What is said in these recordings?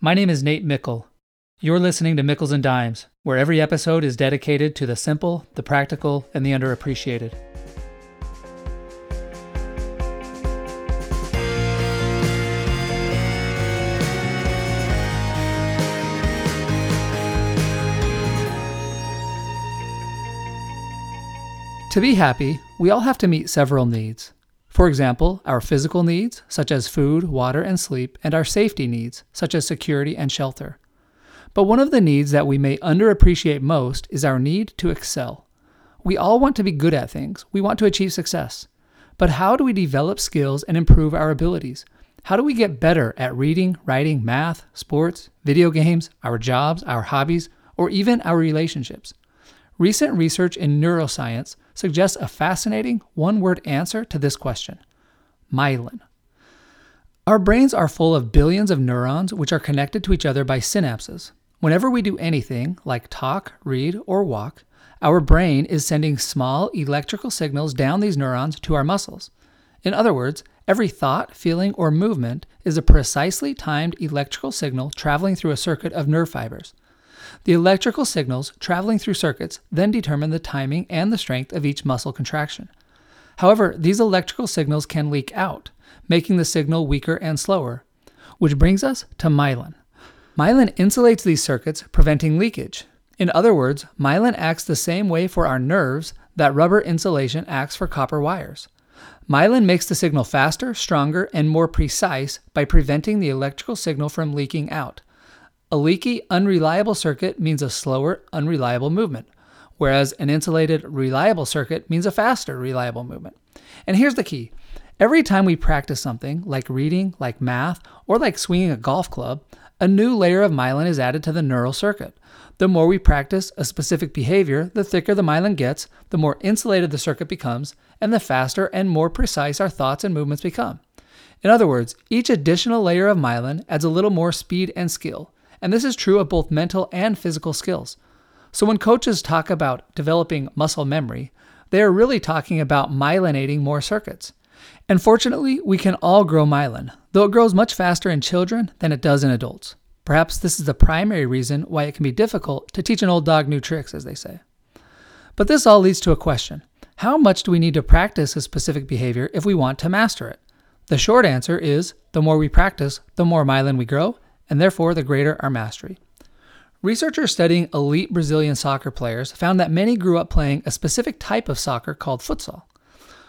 My name is Nate Mickle. You're listening to Mickles and Dimes, where every episode is dedicated to the simple, the practical, and the underappreciated. To be happy, we all have to meet several needs. For example, our physical needs, such as food, water, and sleep, and our safety needs, such as security and shelter. But one of the needs that we may underappreciate most is our need to excel. We all want to be good at things, we want to achieve success. But how do we develop skills and improve our abilities? How do we get better at reading, writing, math, sports, video games, our jobs, our hobbies, or even our relationships? Recent research in neuroscience suggests a fascinating one word answer to this question myelin. Our brains are full of billions of neurons which are connected to each other by synapses. Whenever we do anything, like talk, read, or walk, our brain is sending small electrical signals down these neurons to our muscles. In other words, every thought, feeling, or movement is a precisely timed electrical signal traveling through a circuit of nerve fibers. The electrical signals traveling through circuits then determine the timing and the strength of each muscle contraction. However, these electrical signals can leak out, making the signal weaker and slower, which brings us to myelin. Myelin insulates these circuits, preventing leakage. In other words, myelin acts the same way for our nerves that rubber insulation acts for copper wires. Myelin makes the signal faster, stronger, and more precise by preventing the electrical signal from leaking out. A leaky, unreliable circuit means a slower, unreliable movement, whereas an insulated, reliable circuit means a faster, reliable movement. And here's the key every time we practice something, like reading, like math, or like swinging a golf club, a new layer of myelin is added to the neural circuit. The more we practice a specific behavior, the thicker the myelin gets, the more insulated the circuit becomes, and the faster and more precise our thoughts and movements become. In other words, each additional layer of myelin adds a little more speed and skill, and this is true of both mental and physical skills. So when coaches talk about developing muscle memory, they are really talking about myelinating more circuits. And fortunately, we can all grow myelin, though it grows much faster in children than it does in adults. Perhaps this is the primary reason why it can be difficult to teach an old dog new tricks, as they say. But this all leads to a question How much do we need to practice a specific behavior if we want to master it? The short answer is the more we practice, the more myelin we grow, and therefore the greater our mastery. Researchers studying elite Brazilian soccer players found that many grew up playing a specific type of soccer called futsal.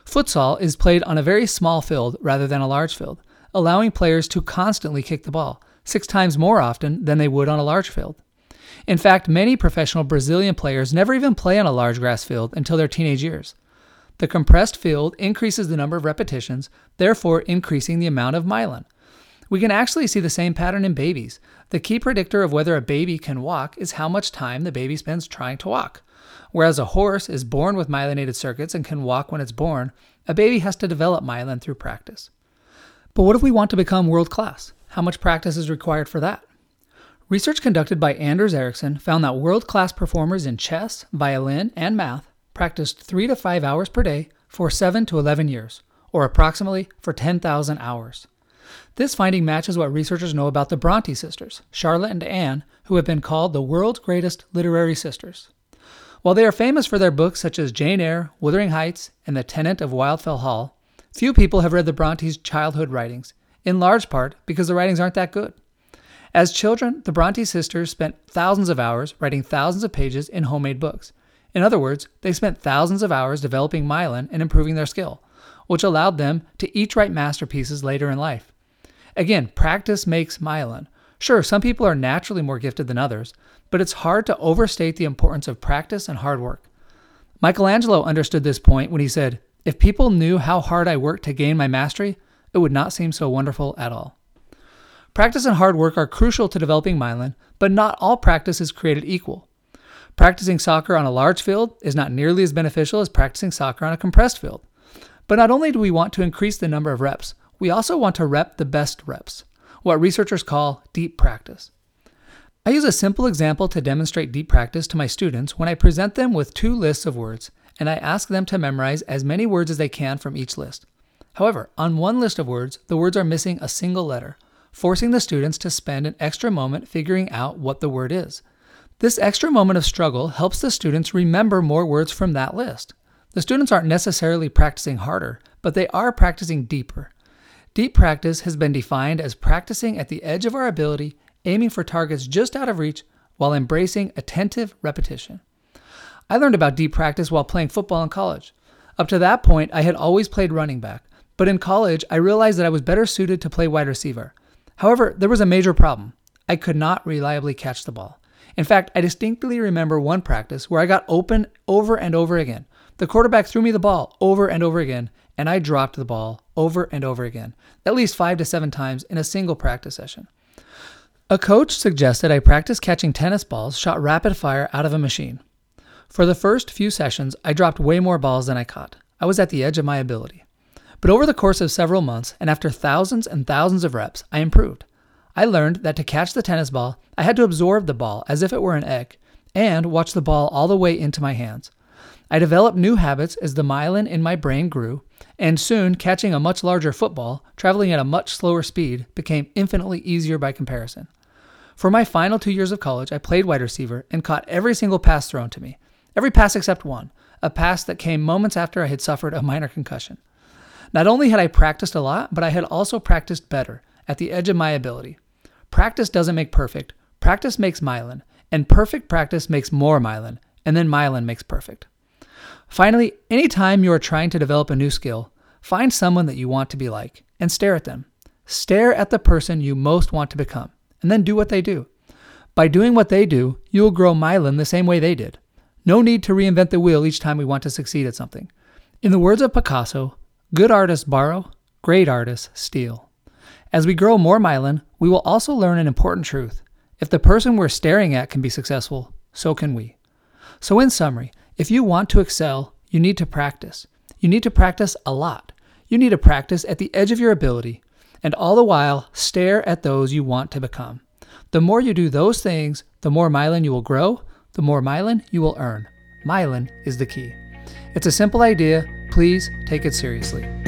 Futsal is played on a very small field rather than a large field, allowing players to constantly kick the ball, six times more often than they would on a large field. In fact, many professional Brazilian players never even play on a large grass field until their teenage years. The compressed field increases the number of repetitions, therefore increasing the amount of myelin. We can actually see the same pattern in babies. The key predictor of whether a baby can walk is how much time the baby spends trying to walk. Whereas a horse is born with myelinated circuits and can walk when it's born, a baby has to develop myelin through practice. But what if we want to become world class? How much practice is required for that? Research conducted by Anders Ericsson found that world class performers in chess, violin, and math practiced 3 to 5 hours per day for 7 to 11 years, or approximately for 10,000 hours. This finding matches what researchers know about the Bronte sisters, Charlotte and Anne, who have been called the world's greatest literary sisters. While they are famous for their books such as Jane Eyre, Wuthering Heights, and The Tenant of Wildfell Hall, few people have read the Brontes' childhood writings, in large part because the writings aren't that good. As children, the Bronte sisters spent thousands of hours writing thousands of pages in homemade books. In other words, they spent thousands of hours developing myelin and improving their skill, which allowed them to each write masterpieces later in life. Again, practice makes myelin. Sure, some people are naturally more gifted than others, but it's hard to overstate the importance of practice and hard work. Michelangelo understood this point when he said, If people knew how hard I worked to gain my mastery, it would not seem so wonderful at all. Practice and hard work are crucial to developing myelin, but not all practice is created equal. Practicing soccer on a large field is not nearly as beneficial as practicing soccer on a compressed field. But not only do we want to increase the number of reps, we also want to rep the best reps, what researchers call deep practice. I use a simple example to demonstrate deep practice to my students when I present them with two lists of words, and I ask them to memorize as many words as they can from each list. However, on one list of words, the words are missing a single letter. forcing the students to spend an extra moment figuring out what the word is. This extra moment of struggle helps the students remember more words from that list. The students aren't necessarily practicing harder, but they are practicing deeper. Deep practice has been defined as practicing at the edge of our ability, aiming for targets just out of reach, while embracing attentive repetition. I learned about deep practice while playing football in college. Up to that point, I had always played running back, but in college, I realized that I was better suited to play wide receiver. However, there was a major problem. I could not reliably catch the ball. In fact, I distinctly remember one practice where I got open over and over again. The quarterback threw me the ball over and over again, and I dropped the ball over and over again, at least five to seven times in a single practice session. A coach suggested I practice catching tennis balls shot rapid fire out of a machine. For the first few sessions, I dropped way more balls than I caught. I was at the edge of my ability. But over the course of several months, and after thousands and thousands of reps, I improved. I learned that to catch the tennis ball, I had to absorb the ball as if it were an egg, and watch the ball all the way into my hands. I developed new habits as the myelin in my brain grew, and soon catching a much larger football, traveling at a much slower speed, became infinitely easier by comparison. For my final two years of college, I played wide receiver and caught every single pass thrown to me. Every pass except one, a pass that came moments after I had suffered a minor concussion. Not only had I practiced a lot, but I had also practiced better, at the edge of my ability. Practice doesn't make perfect, practice makes myelin, and perfect practice makes more myelin, and then myelin makes perfect. Finally, anytime you are trying to develop a new skill, find someone that you want to be like and stare at them. Stare at the person you most want to become, and then do what they do. By doing what they do, you will grow myelin the same way they did. No need to reinvent the wheel each time we want to succeed at something. In the words of Picasso, good artists borrow, great artists steal. As we grow more myelin, we will also learn an important truth. If the person we're staring at can be successful, so can we. So, in summary, if you want to excel, you need to practice. You need to practice a lot. You need to practice at the edge of your ability, and all the while stare at those you want to become. The more you do those things, the more myelin you will grow, the more myelin you will earn. Myelin is the key. It's a simple idea. Please take it seriously.